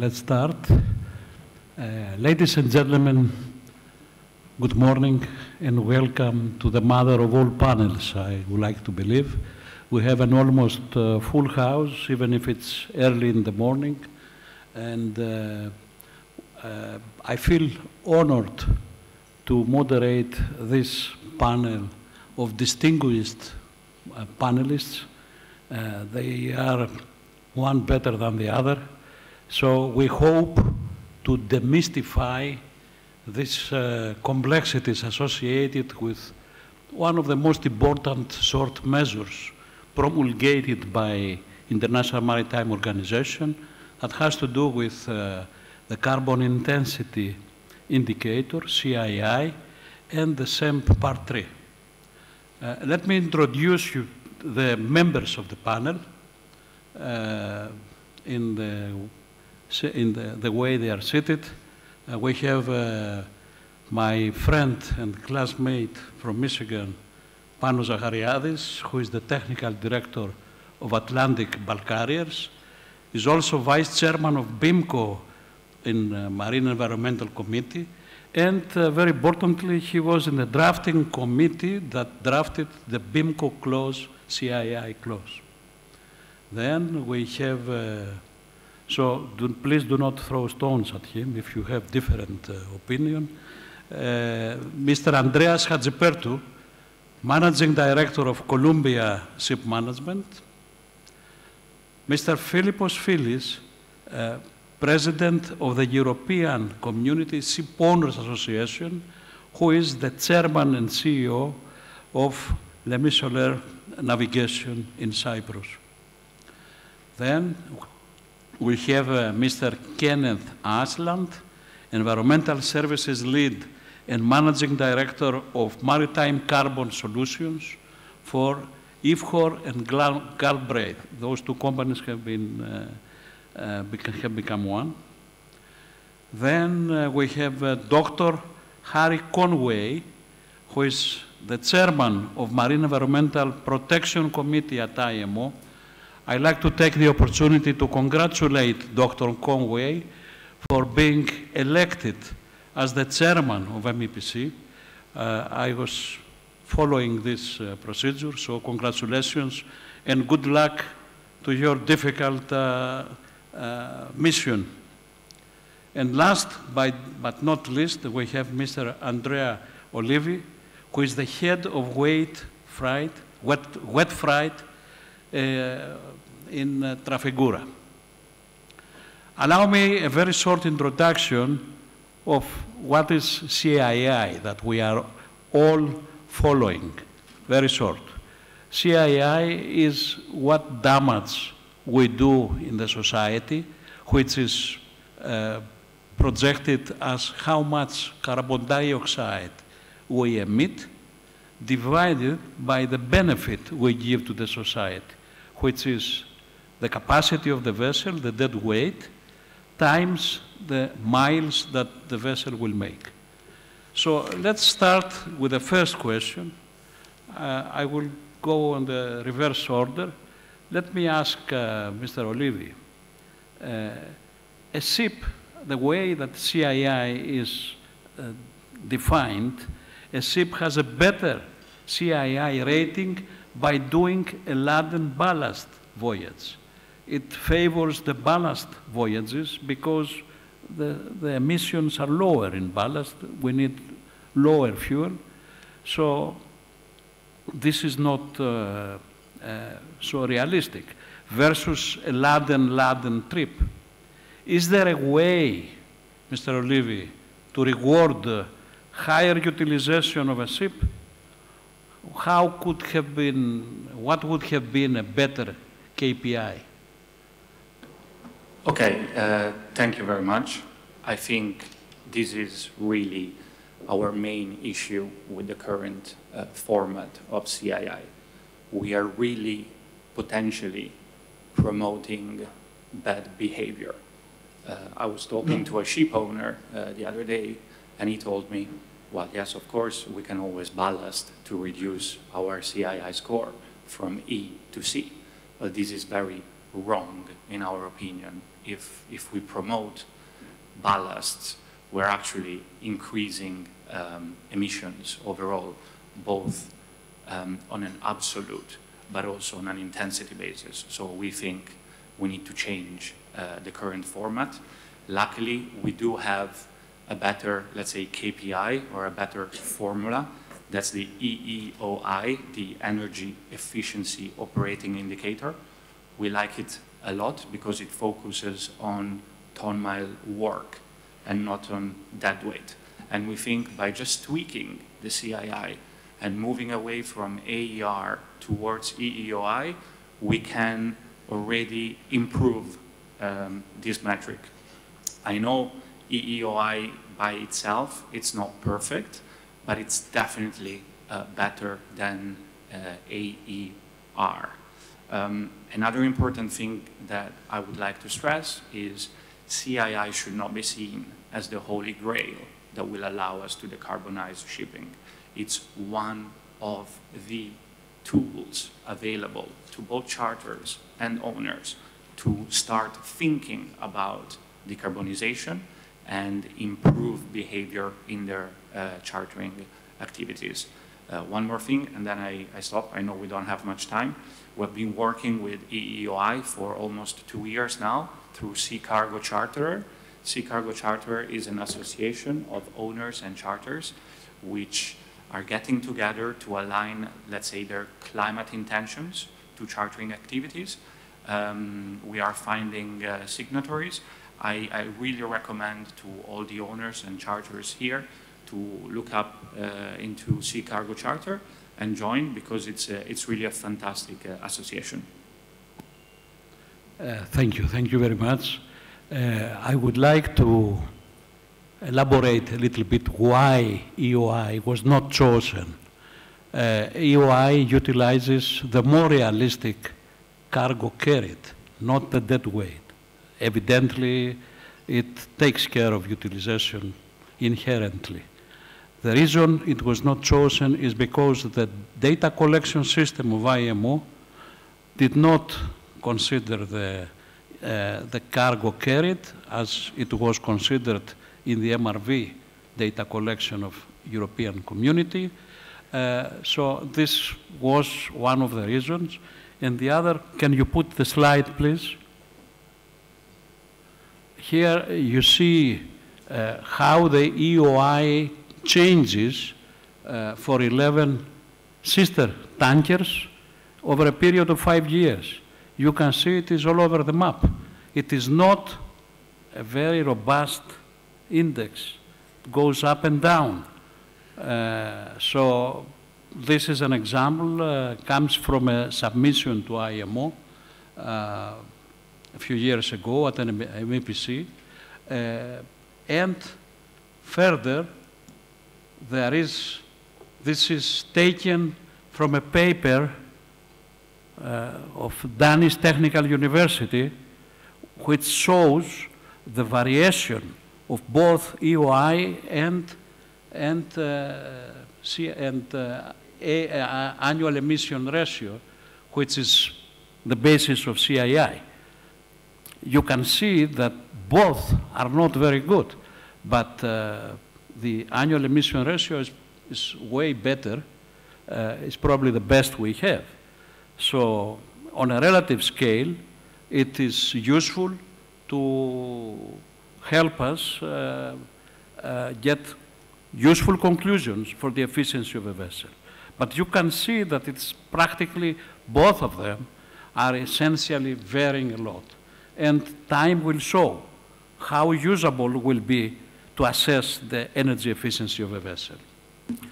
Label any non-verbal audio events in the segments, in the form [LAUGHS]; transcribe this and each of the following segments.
Let's start. Uh, ladies and gentlemen, good morning and welcome to the mother of all panels, I would like to believe. We have an almost uh, full house, even if it's early in the morning. And uh, uh I feel honored to moderate this panel of distinguished uh, panelists. Uh, they are one better than the other. So we hope to demystify these uh, complexities associated with one of the most important short measures promulgated by International Maritime Organization that has to do with uh, the carbon intensity indicator, CII, and the SEEMP Part 3. Uh, let me introduce you the members of the panel uh, in the in the, the way they are seated. Uh, we have uh, my friend and classmate from Michigan, Panos Zachariadis, who is the technical director of Atlantic Bulk Carriers. He's also vice chairman of BIMCO in uh, Marine Environmental Committee. And uh, very importantly, he was in the drafting committee that drafted the BIMCO clause, CII clause. Then we have uh, so do, please do not throw stones at him if you have different uh, opinion. Uh, Mr. Andreas Hadjipetrou, Managing Director of Columbia Ship Management. Mr. Philippos Philis, uh, President of the European Community Ship Owners Association, who is the Chairman and CEO of Lemissoler Navigation in Cyprus. Then we have uh, Mr. Kenneth Aasland, Environmental Services Lead and Managing Director of Maritime Carbon Solutions for IFCHOR and Galbraith. Those two companies have, been, uh, uh, have become one. Then uh, we have uh, Dr. Harry Conway, who is the chairman of Marine Environmental Protection Committee at IMO, I'd like to take the opportunity to congratulate Dr. Conway for being elected as the chairman of MEPC. Uh, I was following this uh, procedure, so congratulations and good luck to your difficult uh, uh mission. And last but, but not least, we have Mr. Andrea Olivi, who is the head of weight freight, wet, wet in uh, Trafigura. Allow me a very short introduction of what is CII that we are all following. Very short. CII is what damage we do in the society, which is uh, projected as how much carbon dioxide we emit, divided by the benefit we give to the society which is the capacity of the vessel, the dead weight, times the miles that the vessel will make. So let's start with the first question. Uh, I will go on the reverse order. Let me ask uh, Mr. Olivi. Uh, a ship, the way that CII is uh, defined, a ship has a better CII rating by doing a laden ballast voyage. It favors the ballast voyages because the, the emissions are lower in ballast. We need lower fuel. So this is not uh, uh, so realistic versus a laden-laden trip. Is there a way, Mr. Olivi, to reward uh, higher utilization of a ship how could have been, what would have been a better KPI? Okay, uh, thank you very much. I think this is really our main issue with the current uh, format of CII. We are really potentially promoting bad behavior. Uh, I was talking to a ship owner uh, the other day, and he told me, well, yes, of course, we can always ballast to reduce our CII score from E to C, but this is very wrong in our opinion if, if we promote ballasts, we're actually increasing um, emissions overall, both um, on an absolute but also on an intensity basis. So we think we need to change uh, the current format. Luckily, we do have a better, let's say, KPI or a better formula. That's the EEOI, the Energy Efficiency Operating Indicator. We like it a lot because it focuses on ton mile work and not on dead weight. And we think by just tweaking the CII and moving away from AER towards EEOI, we can already improve um, this metric. I know EEOI by itself, it's not perfect, but it's definitely uh, better than uh, AER. Um, another important thing that I would like to stress is CII should not be seen as the holy grail that will allow us to decarbonize shipping. It's one of the tools available to both charters and owners to start thinking about decarbonization and improve behavior in their uh, chartering activities. Uh, one more thing, and then I, I, stop. I know we don't have much time. We've been working with EEOI for almost two years now through Sea Cargo Charterer. Sea Cargo Charterer is an association of owners and charters which are getting together to align, let's say, their climate intentions to chartering activities. Um, we are finding uh, signatories. I, I, really recommend to all the owners and charters here to look up uh, into Sea Cargo Charter and join because it's, uh, it's really a fantastic uh, association. Uh, thank you. Thank you very much. I would like to elaborate a little bit why EOI was not chosen. Uh, EOI utilizes the more realistic cargo carried, not the dead weight. Evidently, it takes care of utilization inherently. The reason it was not chosen is because the data collection system of IMO did not consider the, uh, the cargo carried as it was considered in the MRV data collection of European community. Uh, so this was one of the reasons. And the other, can you put the slide, please? Here you see uh, how the EOI changes uh, for 11 sister tankers over a period of five years. You can see it is all over the map. It is not a very robust index It goes up and down. Uh, so this is an example, uh, comes from a submission to IMO uh, a few years ago at an MEPC. Uh, and further, there is, this is taken from a paper uh, of Danish Technical University, which shows the variation of both EOI and, and, uh, and uh, a, uh, annual emission ratio, which is the basis of CII. You can see that both are not very good, but uh, the annual emission ratio is, is way better. Uh, it's probably the best we have. So on a relative scale, it is useful to help us uh, uh, get useful conclusions for the efficiency of a vessel. But you can see that it's practically both of them are essentially varying a lot. And time will show how usable will be to assess the energy efficiency of a vessel.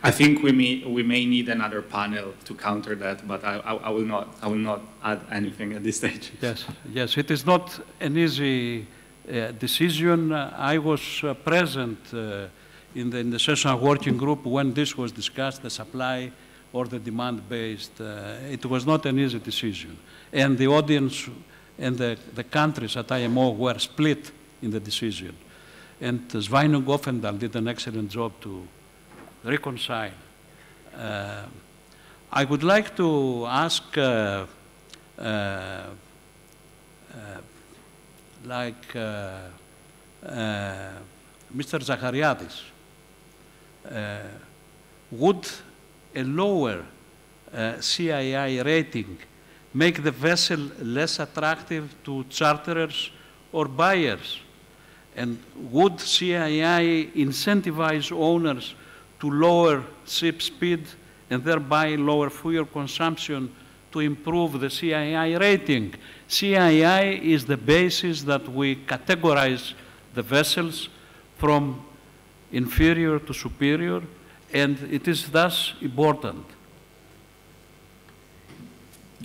I think we may, we may need another panel to counter that, but I, I, I, will not, I will not add anything at this stage. Yes, yes, it is not an easy uh, decision. I was uh, present uh, in the, in the session working group when this was discussed, the supply or the demand-based. it was not an easy decision. And the audience and the, the countries at IMO were split in the decision. And Sveinung Oftedal did an excellent job to reconcile. Uh, I would like to ask uh, uh, like uh, uh, Mr. Zachariadis, uh, would a lower uh, CII rating make the vessel less attractive to charterers or buyers? And would CII incentivize owners to lower ship speed and thereby lower fuel consumption to improve the CII rating? CII is the basis that we categorize the vessels from inferior to superior, and it is thus important.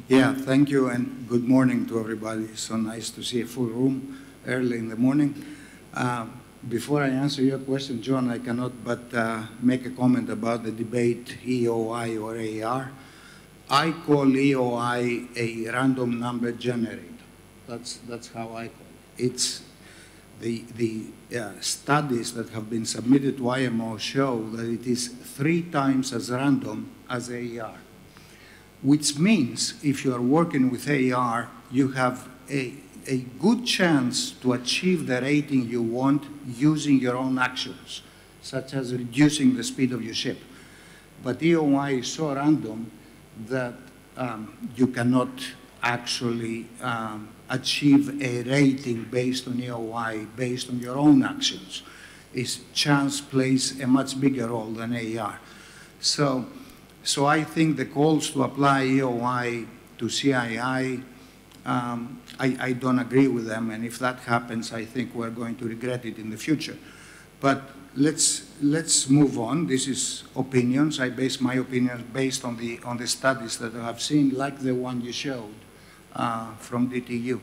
Yeah, thank you, and good morning to everybody. It's so nice to see a full room early in the morning. Uh, before I answer your question, John, I cannot but uh, make a comment about the debate EOI or AR. I call EOI a random number generator. That's, that's how I call it. It's the, the uh, studies that have been submitted to IMO show that it is three times as random as AR which means if you are working with AR, you have a, a good chance to achieve the rating you want using your own actions, such as reducing the speed of your ship. But EOI is so random that um, you cannot actually um, achieve a rating based on EOI, based on your own actions. Is chance plays a much bigger role than AR. So so I think the calls to apply EOI to CII, um, I, I, don't agree with them. And if that happens, I think we're going to regret it in the future. But let's, let's move on. This is opinions. I base my opinions based on the, on the studies that I have seen, like the one you showed uh, from DTU.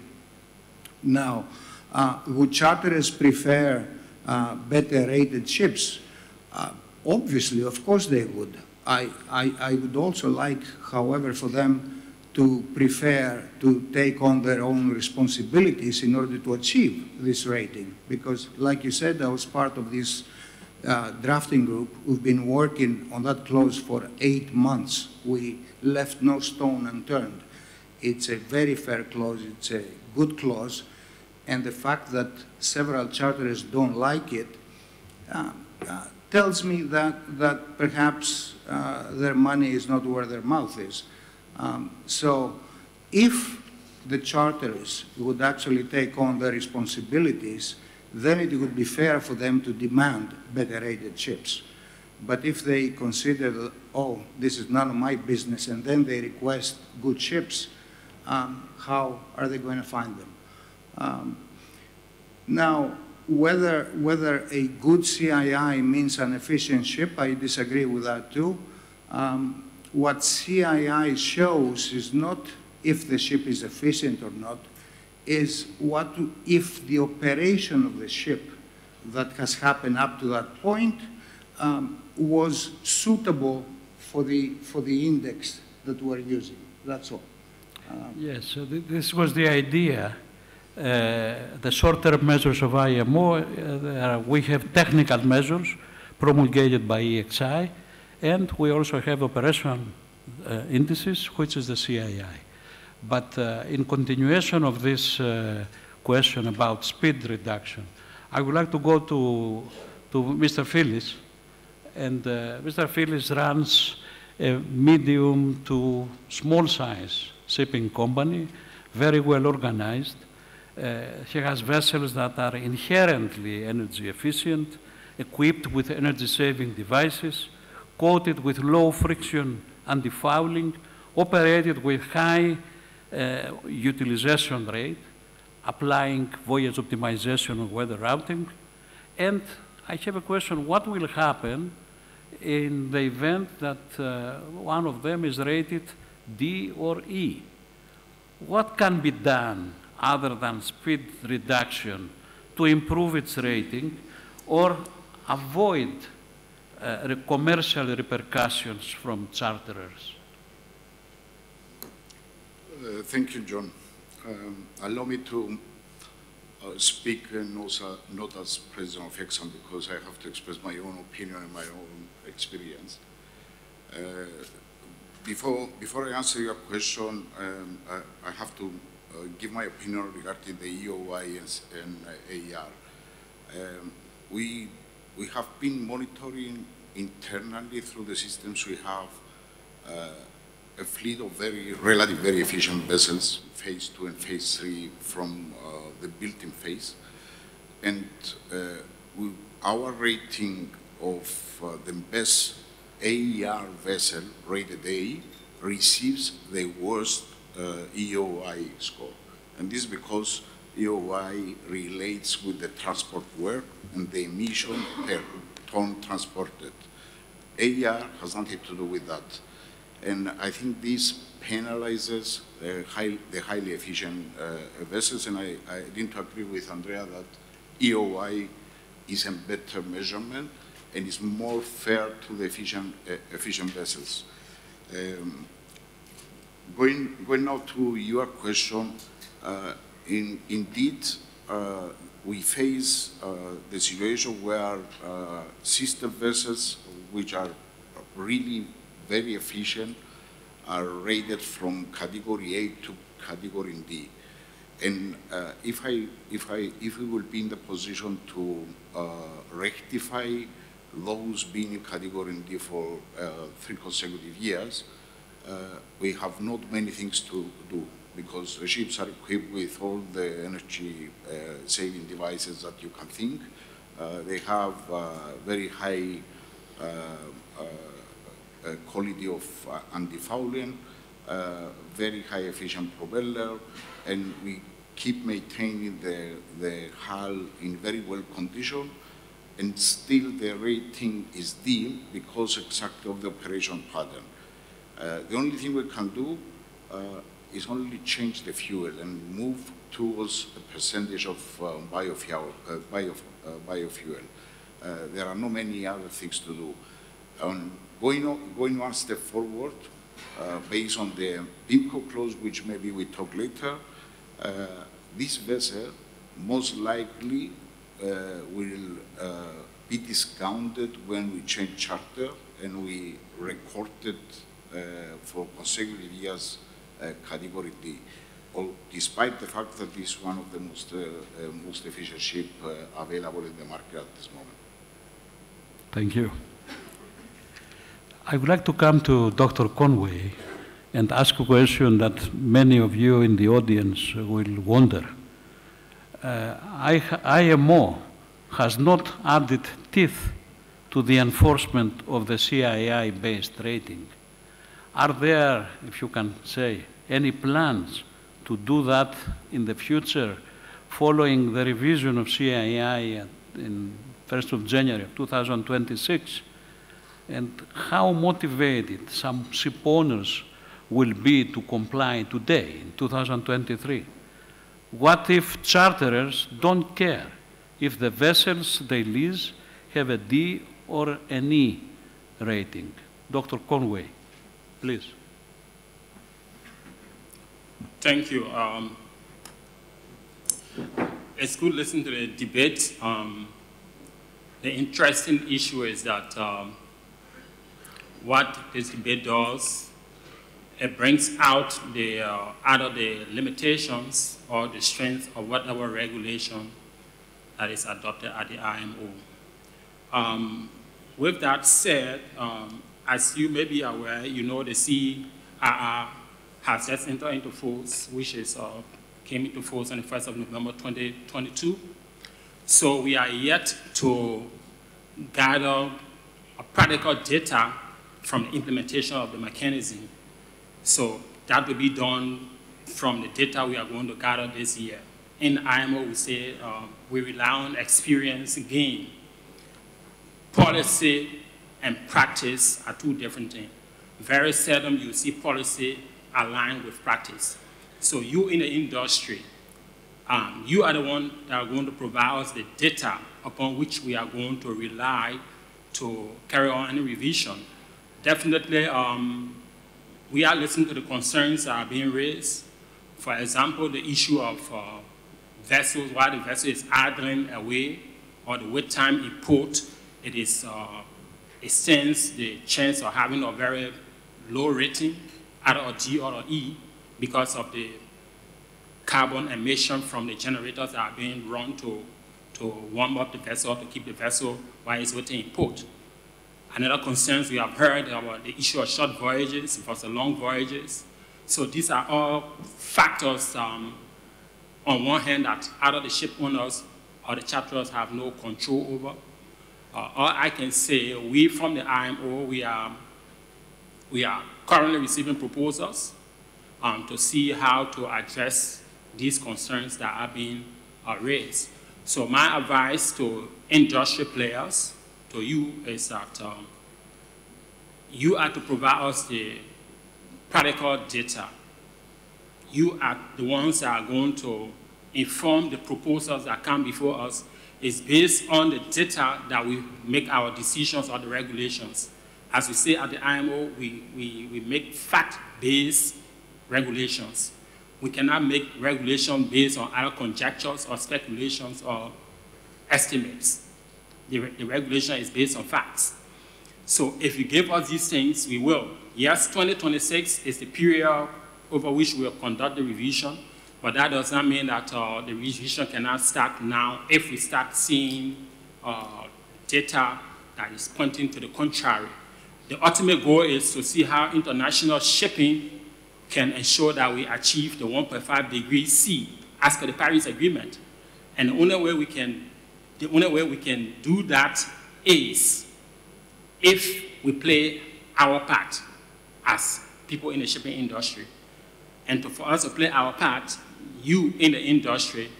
Now, uh, would charterers prefer uh, better rated ships? Uh, obviously, of course they would. I, I, I would also like, however, for them to prefer to take on their own responsibilities in order to achieve this rating. Because, like you said, I was part of this uh, drafting group. We've been working on that clause for eight months. We left no stone unturned. It's a very fair clause. It's a good clause. And the fact that several charters don't like it uh, uh, tells me that, that perhaps uh, their money is not where their mouth is. Um, so if the charters would actually take on their responsibilities, then it would be fair for them to demand better rated ships. But if they consider, oh, this is none of my business, and then they request good ships, um, how are they going to find them? Um, now, whether, whether a good CII means an efficient ship, I disagree with that too. Um, what CII shows is not if the ship is efficient or not, is what if the operation of the ship that has happened up to that point um, was suitable for the, for the index that we're using. That's all. Um, yes, so th this was the idea the short-term measures of IMO, uh, we have technical measures promulgated by EEXI, and we also have operational uh, indices, which is the CII. But in continuation of this question about speed reduction, I would like to go to, to Mr. Philis. And uh, Mr. Philis runs a medium to small size shipping company, very well organized. Uh, he has vessels that are inherently energy efficient, equipped with energy-saving devices, coated with low friction anti-fouling, operated with high uh, utilization rate, applying voyage optimization and weather routing. And I have a question, what will happen in the event that uh, one of them is rated D or E? What can be done other than speed reduction to improve its rating or avoid uh, commercial repercussions from charterers? Uh, thank you, John. Um, allow me to uh, speak uh, not, not, as president of ECSA because I have to express my own opinion and my own experience. Uh, before, before I answer your question, um, I, I, have to uh, give my opinion regarding the EOI and, and uh, AR. Um, we, we have been monitoring internally through the systems we have uh, a fleet of very, relatively very efficient vessels, phase two and phase three from uh, the built-in phase. And uh, we, our rating of uh, the best AER vessel rated A receives the worst uh, EOI score. And this is because EOI relates with the transport work and the emission per ton transported. AER has nothing to do with that. And I think this penalizes the, high, the highly efficient uh, vessels, and I, I didn't agree with Andrea that EOI is a better measurement and is more fair to the efficient, uh, efficient vessels. Um, going, going now to your question, uh, in, indeed, uh, we face uh, the situation where uh, sister vessels, which are really very efficient, are rated from category A to category D. And uh, if, I, if, I, if we will be in the position to uh, rectify those being in category D for three consecutive years, Uh, we have not many things to do because the ships are equipped with all the energy uh, saving devices that you can think. Uh, they have uh, very high uh, quality of anti-fouling, very high efficient propeller, and we keep maintaining the, the hull in very well condition, and still the rating is D because exactly of the operation pattern. Uh, the only thing we can do uh, is only change the fuel and move towards a percentage of uh, biofuel. Uh, bio, uh, biofuel. Uh, there are not many other things to do. Um, going, on, going one step forward, based on the BIMCO clause, which maybe we talk later, this vessel most likely will be discounted when we change charter and we recorded uh, for consecutive years uh, category D, despite the fact that it's one of the most, uh, most efficient ship available in the market at this moment. Thank you. I would like to come to Dr. Conway and ask a question that many of you in the audience will wonder. Uh, IMO has not added teeth to the enforcement of the CII-based rating. Are there, if you can say, any plans to do that in the future following the revision of CII in 1st of January of 2026? And how motivated some ship owners will be to comply today in 2023? What if charterers don't care if the vessels they lease have a D or an E rating? Dr. Conway please. Thank you. Um, it's good listening to the debate. Um, the interesting issue is that um, what this debate does, it brings out the uh, either the limitations or the strength of whatever regulation that is adopted at the IMO. Um, with that said, um, as you may be aware, you know the CRR has just entered into force, which is uh, came into force on the 1st of November 2022. So we are yet to gather practical data from the implementation of the mechanism. So that will be done from the data we are going to gather this year. In IMO, we say um, we rely on experience gain, policy and practice are two different things. Very seldom you see policy aligned with practice. So you in the industry, um, you are the one that are going to provide us the data upon which we are going to rely to carry on any revision. Definitely, um, we are listening to the concerns that are being raised. For example, the issue of uh, vessels, while the vessel is idling away, or the wait time in port, it is uh, extends the chance of having a very low rating, either a D or a E, because of the carbon emission from the generators that are being run to, to warm up the vessel, to keep the vessel while it's waiting in port. Another concerns we have heard about the issue of short voyages versus long voyages. So these are all factors um, on one hand that either the ship owners or the charterers have no control over. Uh, all I can say, we from the IMO, we are, we are currently receiving proposals um, to see how to address these concerns that are being uh, raised. So my advice to industry players, to you, is that um, you are to provide us the practical data. You are the ones that are going to inform the proposals that come before us is based on the data that we make our decisions or the regulations. As we say at the IMO, we, we, we make fact-based regulations. We cannot make regulation based on our conjectures or speculations or estimates. The, the regulation is based on facts. So if you give us these things, we will. Yes, 2026 is the period over which we will conduct the revision, but that does not mean that uh, the revision cannot start now if we start seeing uh, data that is pointing to the contrary. The ultimate goal is to see how international shipping can ensure that we achieve the 1.5 degrees C as per the Paris Agreement. And the only way we can, the only way we can do that is if we play our part as people in the shipping industry. And to, for us to play our part, you in the industry,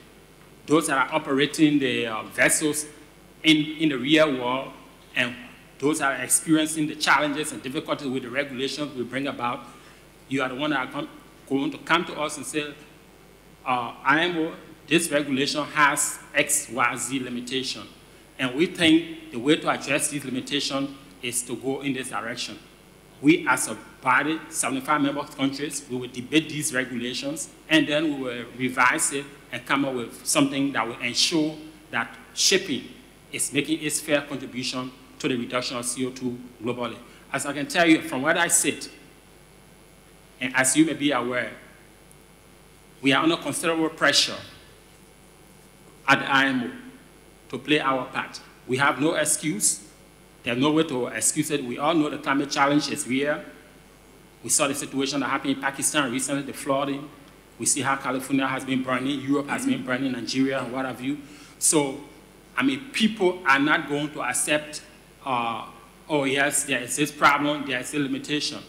those that are operating the uh, vessels in, in the real world, and those that are experiencing the challenges and difficulties with the regulations we bring about, you are the one that are going to come to us and say, uh, IMO, this regulation has X, Y, Z limitation. And we think the way to address these limitations is to go in this direction. We as a body, 75 member countries, we will debate these regulations and then we will revise it and come up with something that will ensure that shipping is making its fair contribution to the reduction of CO2 globally. As I can tell you from where I sit, and as you may be aware, we are under considerable pressure at the IMO to play our part. We have no excuse. There's no way to excuse it. We all know the climate challenge is real. We saw the situation that happened in Pakistan recently, the flooding. We see how California has been burning, Europe has been burning, Nigeria, and what have you. So, I mean, people are not going to accept, uh, oh yes, there is this problem, there is a limitation.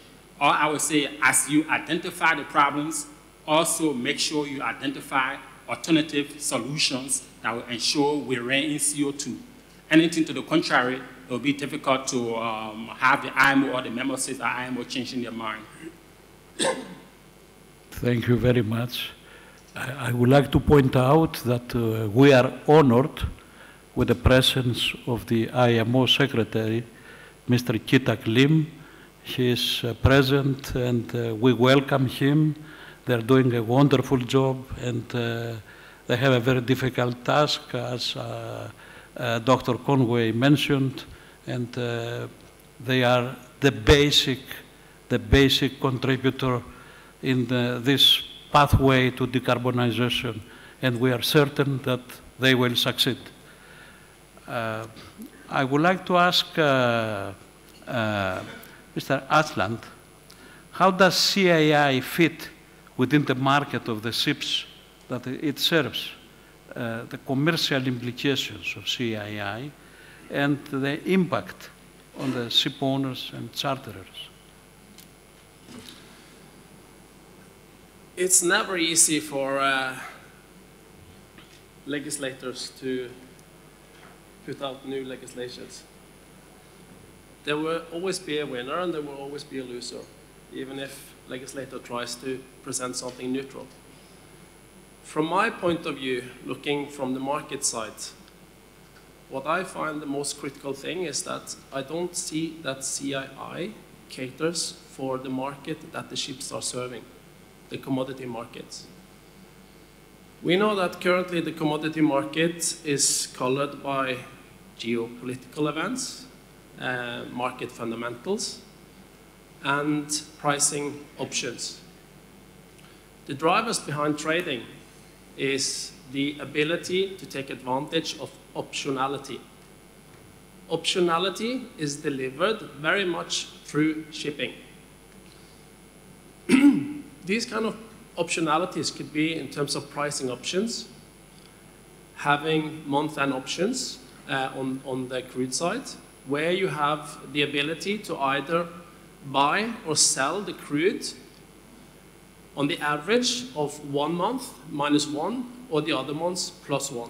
Or I would say, as you identify the problems, also make sure you identify alternative solutions that will ensure we rein in CO2. Anything to the contrary, it will be difficult to um, have the IMO or the member states of IMO changing their mind. Thank you very much. I, I would like to point out that uh, we are honored with the presence of the IMO Secretary, Mr. Kitack Lim, he is uh, present and uh, we welcome him. They're doing a wonderful job and uh, they have a very difficult task as Dr. Conway mentioned and they are the basic, the basic contributor in the, this pathway to decarbonization and we are certain that they will succeed. Uh, I would like to ask uh, uh, Mr. Aasland, how does CII fit within the market of the ships that it serves, uh, the commercial implications of CII, and the impact on the ship owners and charterers? It's never easy for uh, legislators to put out new legislations there will always be a winner and there will always be a loser, even if legislator tries to present something neutral. From my point of view, looking from the market side, what I find the most critical thing is that I don't see that CII caters for the market that the ships are serving, the commodity markets. We know that currently the commodity market is colored by geopolitical events, uh, market fundamentals, and pricing options. The drivers behind trading is the ability to take advantage of optionality. Optionality is delivered very much through shipping. [CLEARS THROAT] These kind of optionalities could be in terms of pricing options, having month-end options uh, on, on the crude side, where you have the ability to either buy or sell the crude on the average of one month minus one, or the other months plus one.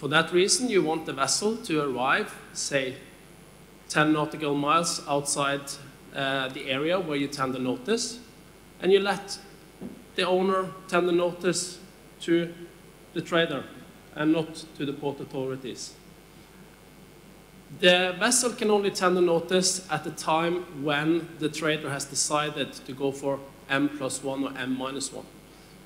For that reason, you want the vessel to arrive, say, 10 nautical miles outside uh, the area where you tender notice, and you let the owner tender notice to the trader and not to the port authorities. The vessel can only tender notice at the time when the trader has decided to go for M plus one or M minus one.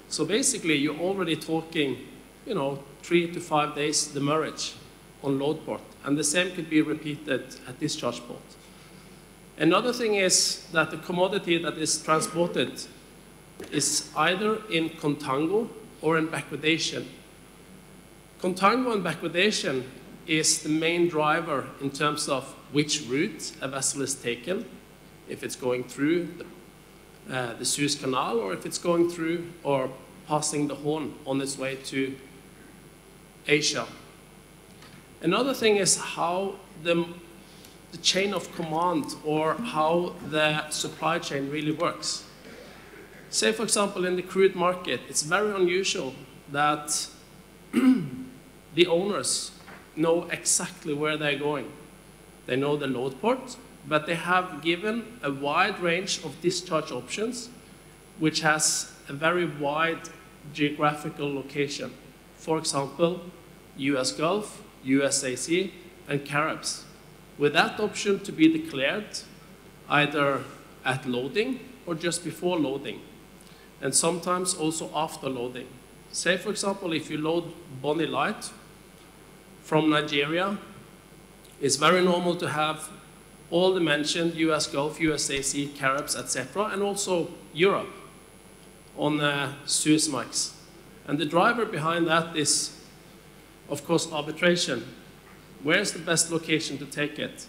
So basically, you're already talking, you know, three to five days demurrage on load port, and the same could be repeated at discharge port. Another thing is that the commodity that is transported is either in contango or in backwardation. Contango and backwardation is the main driver in terms of which route a vessel is taken, if it's going through the, uh, the Suez Canal or if it's going through or passing the Horn on its way to Asia. Another thing is how the, the chain of command or how the supply chain really works. Say, for example, in the crude market, it's very unusual that [CLEARS THROAT] the owners know exactly where they're going. They know the load port, but they have given a wide range of discharge options, which has a very wide geographical location. For example, US Gulf, USAC, and Caribs. With that option to be declared either at loading or just before loading and sometimes also after loading. Say, for example, if you load Bonny Light from Nigeria, it's very normal to have all the mentioned US Gulf, USAC, Caribs, etc., and also Europe on uh, Suezmax. And the driver behind that is, of course, arbitration. Where's the best location to take it?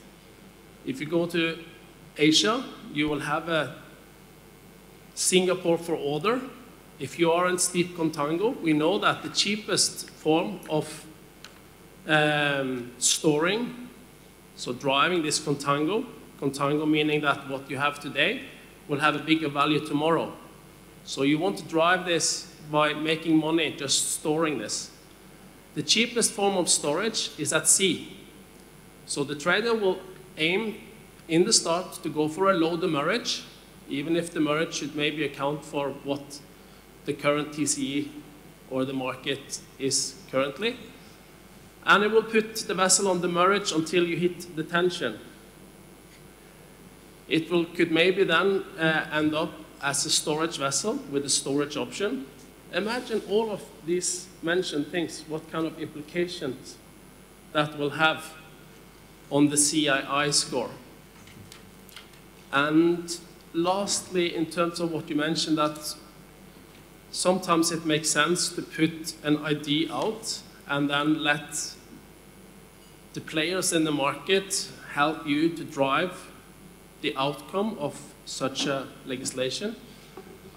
If you go to Asia, you will have a Singapore for order. If you are in steep contango, we know that the cheapest form of um, storing, so driving this contango, contango meaning that what you have today will have a bigger value tomorrow. So you want to drive this by making money just storing this. The cheapest form of storage is at sea. So the trader will aim in the start to go for a low demurrage even if the demurrage should maybe account for what the current TCE or the market is currently. And it will put the vessel on demurrage until you hit the tension. It will, could maybe then uh, end up as a storage vessel with a storage option. Imagine all of these mentioned things, what kind of implications that will have on the CII score. And lastly, in terms of what you mentioned, that sometimes it makes sense to put an ID out and then let the players in the market help you to drive the outcome of such a legislation.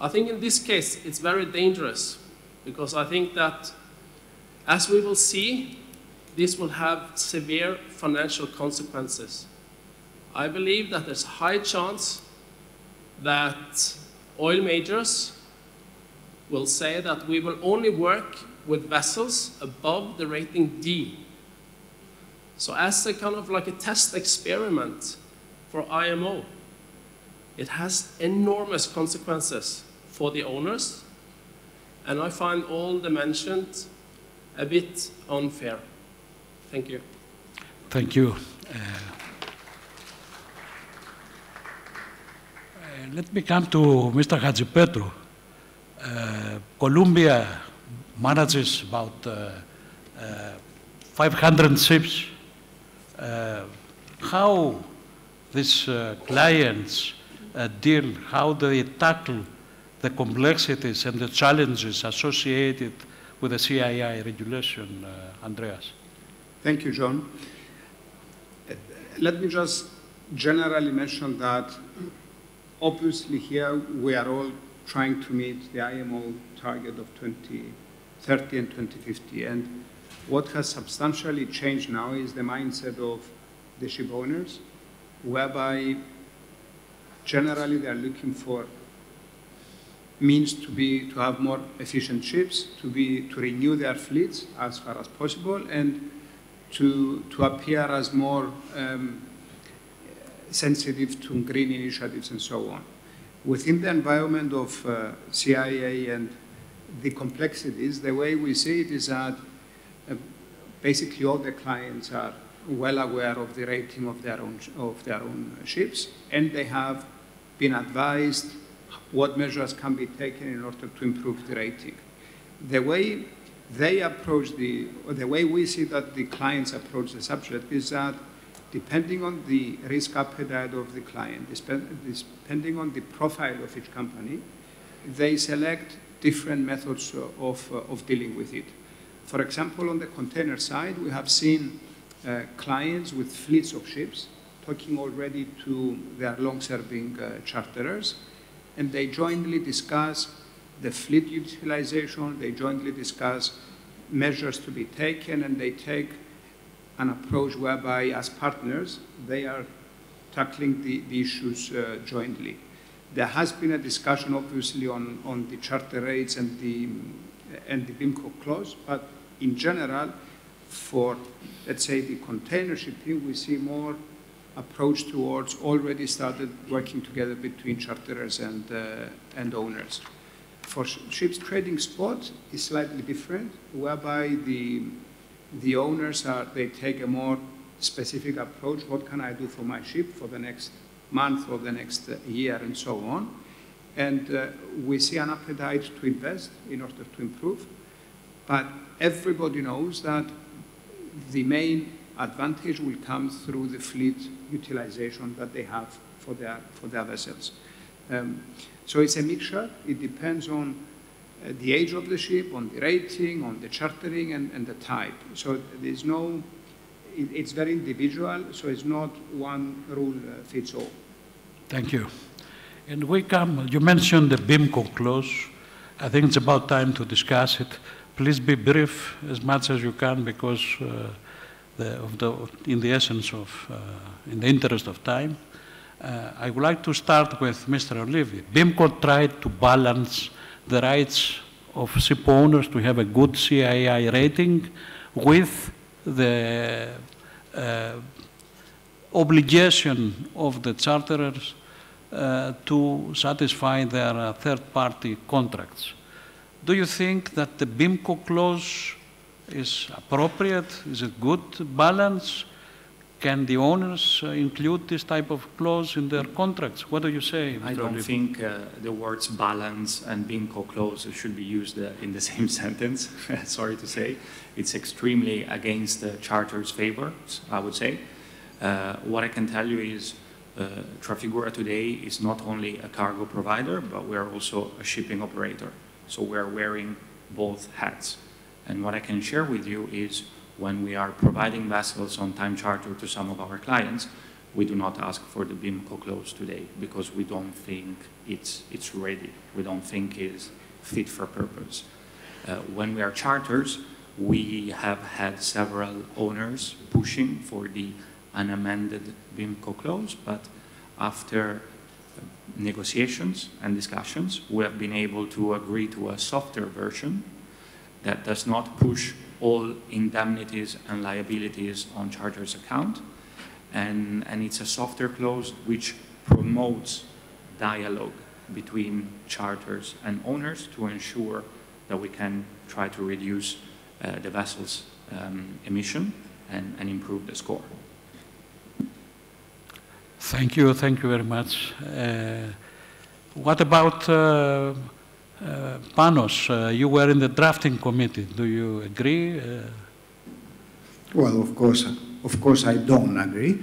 I think in this case it's very dangerous because I think that as we will see, this will have severe financial consequences. I believe that there's a high chance that oil majors will say that we will only work with vessels above the rating D. So as a kind of like a test experiment for IMO, it has enormous consequences for the owners, and I find all the mentioned a bit unfair. Thank you. Thank you. Uh, let me come to Mr. Hadjipetrou. Uh, Columbia manages about uh, uh, 500 ships. Uh, how these uh, clients uh, deal, how do they tackle the complexities and the challenges associated with the CII regulation, uh, Andreas? Thank you, John. Let me just generally mention that obviously here we are all trying to meet the IMO target of 2030 and 2050. And what has substantially changed now is the mindset of the ship owners, whereby generally they are looking for means to be to have more efficient ships, to be to renew their fleets as far as possible, and to to appear as more um, sensitive to green initiatives and so on. Within the environment of uh, CII and the complexities, the way we see it is that uh, basically all the clients are well aware of the rating of their own of their own ships, and they have been advised what measures can be taken in order to improve the rating. The way they approach the, the way we see that the clients approach the subject is that depending on the risk appetite of the client, depending on the profile of each company, they select different methods of, of dealing with it. For example, on the container side, we have seen uh, clients with fleets of ships talking already to their long-serving uh, charterers, and they jointly discuss the fleet utilization, they jointly discuss measures to be taken, and they take an approach whereby, as partners, they are tackling the, the issues uh, jointly. There has been a discussion, obviously, on, on the charter rates and the, and the BIMCO clause, but in general, for, let's say, the container shipping, we see more approach towards already started working together between charterers and, uh, and owners. For ships trading spot is slightly different, whereby the, the owners are, they take a more specific approach. What can I do for my ship for the next month or the next year and so on? And uh, we see an appetite to invest in order to improve. But everybody knows that the main advantage will come through the fleet utilization that they have for their, for their vessels. Um, so it's a mixture. It depends on uh, the age of the ship, on the rating, on the chartering, and, and the type. So there's no, it, it's very individual, so it's not one rule uh, fits all. Thank you. And we come, you mentioned the BIMCO clause. I think it's about time to discuss it. Please be brief as much as you can because uh, the, of the, in the essence of, uh, in the interest of time. Uh, I would like to start with Mr. Olivi. BIMCO tried to balance the rights of ship owners to have a good CII rating with the uh, obligation of the charterers uh, to satisfy their uh, third-party contracts. Do you think that the BIMCO clause is appropriate? Is it good balance? Can the owners uh, include this type of clause in their contracts? What do you say? Mr. I don't think uh, the words balance and BIMCO clause should be used uh, in the [LAUGHS] same sentence. [LAUGHS] Sorry to say. It's extremely against the charter's favors, I would say. Uh, what I can tell you is uh, Trafigura today is not only a cargo provider, but we are also a shipping operator. So we are wearing both hats. And what I can share with you is when we are providing vessels on time charter to some of our clients, we do not ask for the BIMCO clause today because we don't think it's, it's ready. We don't think it's fit for purpose. Uh, when we are charters, we have had several owners pushing for the unamended BIMCO clause, but after negotiations and discussions, we have been able to agree to a softer version that does not push all indemnities and liabilities on charter's account. And, and it's a softer clause which promotes dialogue between charters and owners to ensure that we can try to reduce uh, the vessel's um, emission and, and improve the score. Thank you, thank you very much. Uh, what about uh, uh, Panos? Uh, you were in the drafting committee. Do you agree? Uh, Well, of course, of course, I don't agree.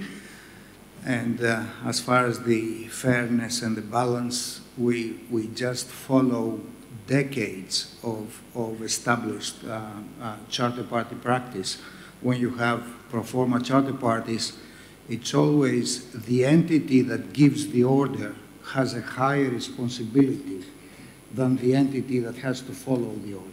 And uh, as far as the fairness and the balance, we, we just follow decades of, of established uh, charter party practice. When you have pro forma charter parties, it's always the entity that gives the order has a higher responsibility than the entity that has to follow the order.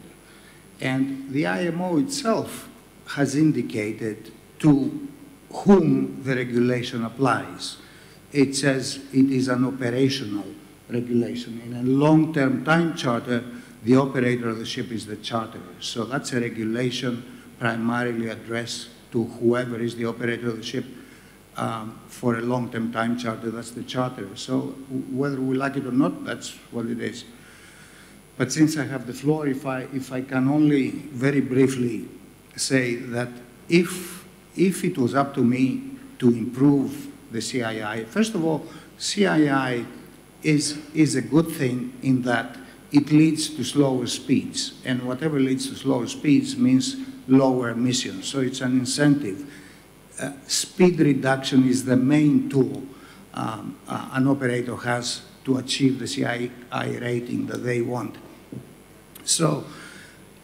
And the IMO itself has indicated to whom the regulation applies. It says it is an operational regulation. In a long-term time charter, the operator of the ship is the charterer. So that's a regulation primarily addressed to whoever is the operator of the ship um, for a long-term time charter, that's the charterer. So whether we like it or not, that's what it is. But since I have the floor, if I, if I can only very briefly say that if, if it was up to me to improve the CII, first of all, CII is, is a good thing in that it leads to slower speeds, and whatever leads to slower speeds means lower emissions, so it's an incentive. Uh, speed reduction is the main tool um, uh, an operator has to achieve the CII rating that they want. So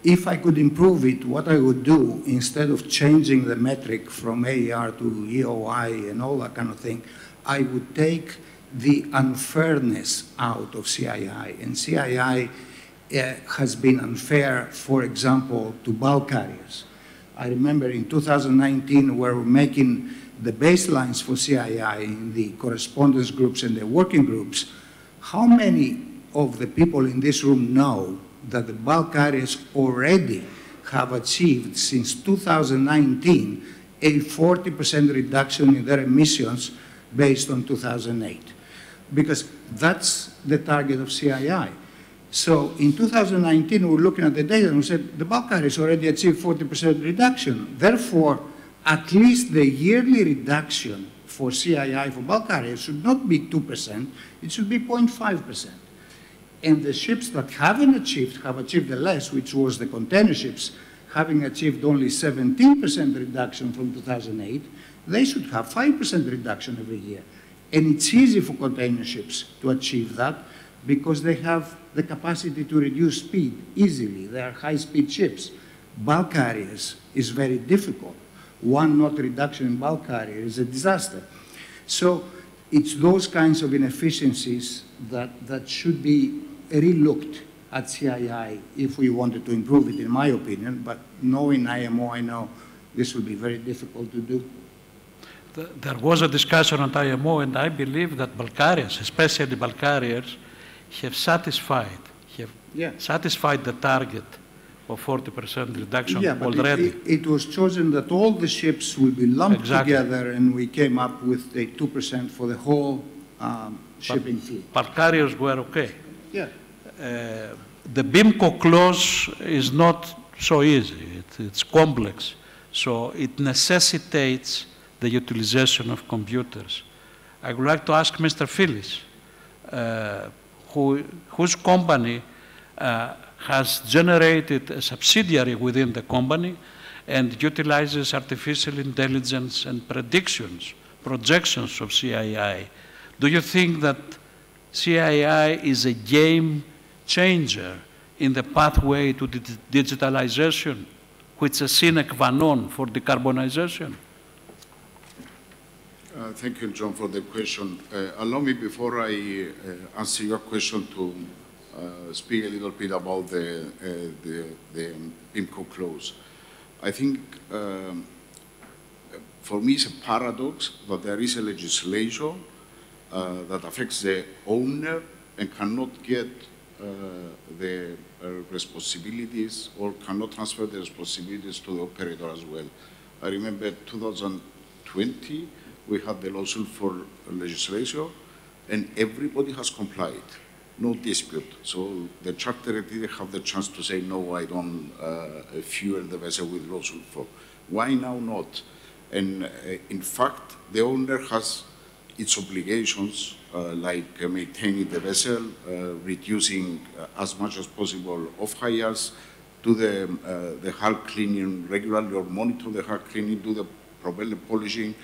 if I could improve it, what I would do, instead of changing the metric from AER to EEOI and all that kind of thing, I would take the unfairness out of CII. And CII uh, has been unfair, for example, to bulk carriers. I remember in 2019, we were making the baselines for CII in the correspondence groups and the working groups. How many of the people in this room know that the bulk carriers already have achieved since 2019 a 40% reduction in their emissions based on 2008? Because that's the target of CII. So in 2019, we were looking at the data and we said the bulk carriers already achieved 40% reduction. Therefore, at least the yearly reduction for CII for bulk carriers should not be 2%, it should be 0.5%. And the ships that haven't achieved, have achieved the less, which was the container ships, having achieved only 17% reduction from 2008, they should have 5% reduction every year. And it's easy for container ships to achieve that because they have the capacity to reduce speed easily. They are high-speed ships. Bulk carriers is very difficult. One knot reduction in bulk carrier is a disaster. So it's those kinds of inefficiencies that, that should be relooked at CII if we wanted to improve it, in my opinion. But knowing IMO, I know this will be very difficult to do. There was a discussion at IMO, and I believe that bulk carriers, especially bulk carriers, have satisfied, have yeah. satisfied the target of 40% reduction yeah, but already. It, it, was chosen that all the ships will be lumped exactly. together, and we came up with a 2% for the whole um, shipping but, fleet. But carriers were okay. Yeah. Uh, the BIMCO clause is not so easy. It, it's complex. So it necessitates the utilization of computers. I would like to ask Mr. Philis, uh, who, whose company uh, has generated a subsidiary within the company and utilizes artificial intelligence and predictions, projections of CII. Do you think that CII is a game changer in the pathway to digitalization, which is a sine qua non for decarbonization? Uh, thank you, John, for the question. Uh, allow me, before I uh, answer your question, to uh, speak a little bit about the, uh, the, the BIMCO clause. I think um, for me it's a paradox that there is a legislation uh, that affects the owner and cannot get the responsibilities or cannot transfer the responsibilities to the operator as well. I remember 2020, we had the low sulphur legislation, and everybody has complied, no dispute. So the charter didn't have the chance to say, no, I don't uh, fuel the vessel with low sulphur. Why now not? And uh, in fact, the owner has its obligations, uh, like uh, maintaining the vessel, uh, reducing uh, as much as possible off hires, do the, the hull cleaning regularly or monitor the hull cleaning, do the propeller polishing,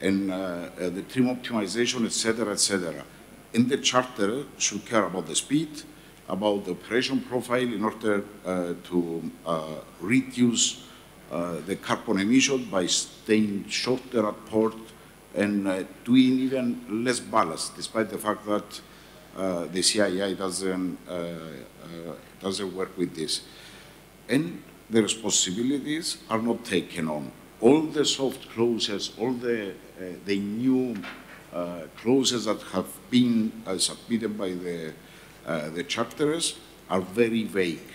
and uh, uh, the trim optimization, etc., etc. In the charter should care about the speed, about the operation profile in order uh, to uh, reduce uh, the carbon emission by staying shorter at port and uh, doing even less ballast, despite the fact that uh, the CII doesn't, uh, doesn't work with this. And the responsibilities are not taken on. All the soft clauses, all the, the new clauses that have been uh, submitted by the, uh, the charterers are very vague.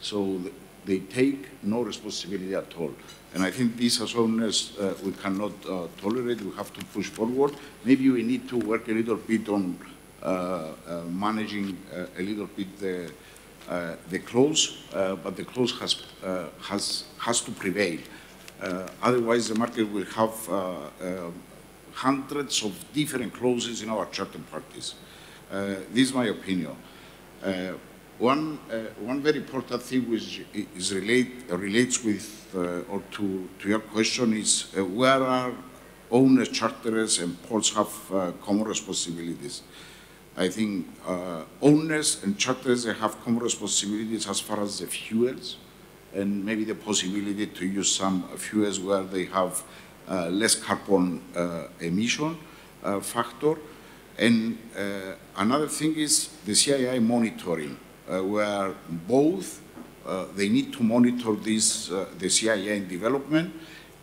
So th- they take no responsibility at all. And I think this as owners uh, we cannot uh, tolerate, we have to push forward. Maybe we need to work a little bit on uh, uh, managing uh, a little bit the, uh, the clause, uh, but the clause has, uh, has, has to prevail. Uh, Otherwise, the market will have uh, uh, hundreds of different clauses in our charter parties. Uh, This is my opinion. Uh, One, uh, one very important thing which is relate, relates with, uh, or to, to your question is, uh, where are owners, charterers, and ports have uh, common responsibilities? I think owners and charterers have common responsibilities as far as the fuels and maybe the possibility to use some fuels where they have less carbon uh, emission uh, factor. And uh, another thing is the CII monitoring, uh, where both uh, they need to monitor this, uh, the CII in development,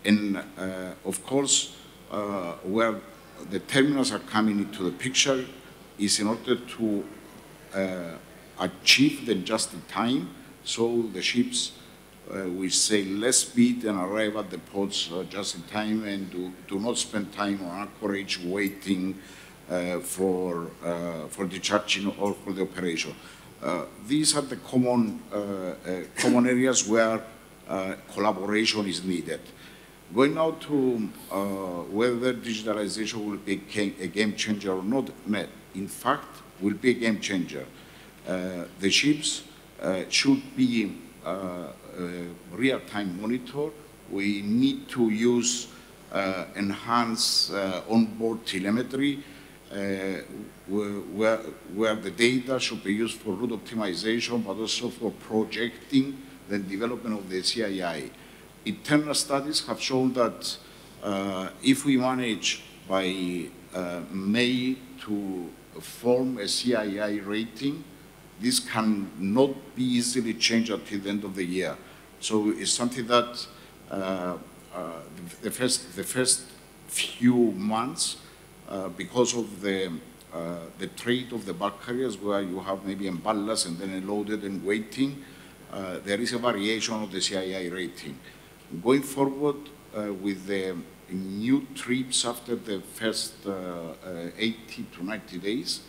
and uh, of course, uh, where the terminals are coming into the picture is in order to uh, achieve the just-in-time, so the ships uh, will sail less speed and arrive at the ports uh, just in time and do, do not spend time on anchorage waiting uh, for, uh, for discharging or for the operation. Uh, these are the common, uh, common areas where collaboration is needed. Going now to whether digitalization will be a game- changer or not, in fact, will be a game changer. The ships should be real-time monitor. We need to use uh, enhanced uh, onboard telemetry uh, where, where, the data should be used for route optimization, but also for projecting the development of the CII. Internal studies have shown that uh, if we manage by uh, May to form a CII rating, this can not be easily changed until the end of the year. So it's something that uh, uh, the first, the first few months, uh, because of the, uh, the trade of the bulk carriers where you have maybe in ballast and then loaded and waiting, uh, there is a variation of the CII rating. Going forward uh, with the new trips after the first uh, uh, 80 to 90 days,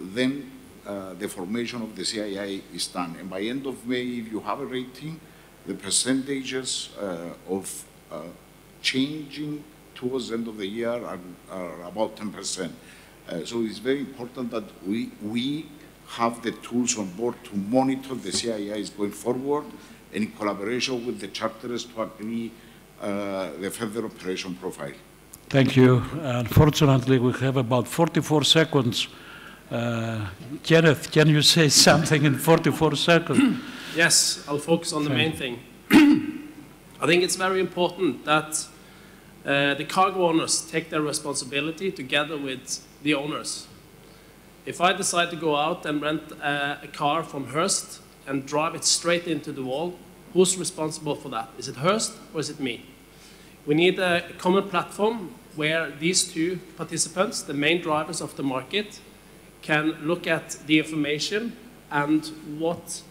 then uh, the formation of the CII is done. And by end of May, if you have a rating, the percentages uh, of uh, changing towards the end of the year are, are about 10%. Uh, so it's very important that we, we have the tools on board to monitor the CIIs going forward and in collaboration with the charterers to agree uh, the further operation profile. Thank you. Unfortunately, we have about 44 seconds. Uh, Kenneth, can you say something in 44 seconds? [CLEARS THROAT] Yes, I'll focus on the main thing. [CLEARS THROAT] I think it's very important that uh, the cargo owners take their responsibility together with the owners. If I decide to go out and rent a, a car from Hertz and drive it straight into the wall, who's responsible for that? Is it Hertz or is it me? We need a common platform where these two participants, the main drivers of the market, can look at the information and what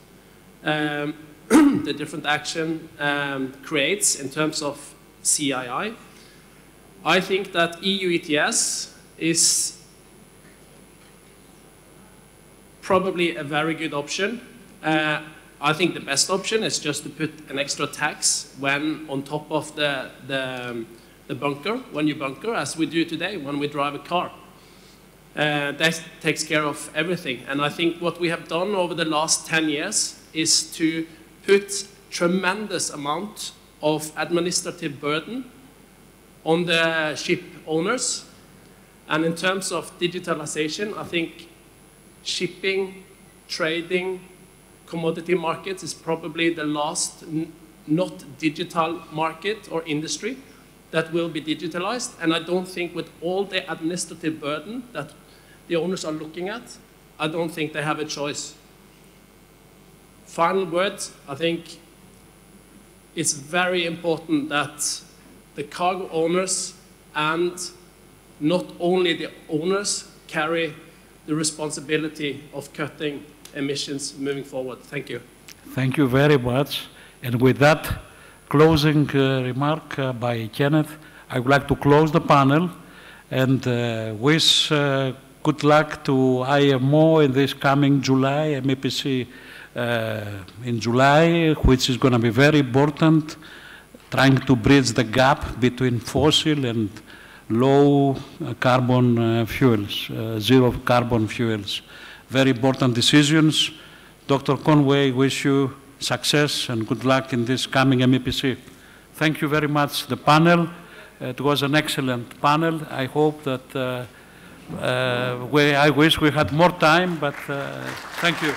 um, [CLEARS THROAT] the different action um, creates in terms of CII. I think that EU ETS is probably a very good option. Uh, I think the best option is just to put an extra tax when on top of the, the, um, the bunker, when you bunker, as we do today when we drive a car. Uh, that takes care of everything. And I think what we have done over the last 10 years is to put tremendous amount of administrative burden on the ship owners. And in terms of digitalization, I think shipping trading commodity markets is probably the last not digital market or industry that will be digitalized. And I don't think with all the administrative burden that the owners are looking at, I don't think they have a choice. Final words, I think it's very important that the cargo owners and not only the owners carry the responsibility of cutting emissions moving forward. Thank you. Thank you very much. And with that closing uh, remark uh, by Kenneth, I would like to close the panel and uh, wish uh, good luck to IMO in this coming July, MEPC uh, in July, which is going to be very important, trying to bridge the gap between fossil and low uh, carbon uh, fuels, uh, zero carbon fuels. Very important decisions. Dr. Conway, wish you success and good luck in this coming MEPC. Thank you very much, the panel. It was an excellent panel. I hope that uh, we, I wish we had more time, but uh, thank you.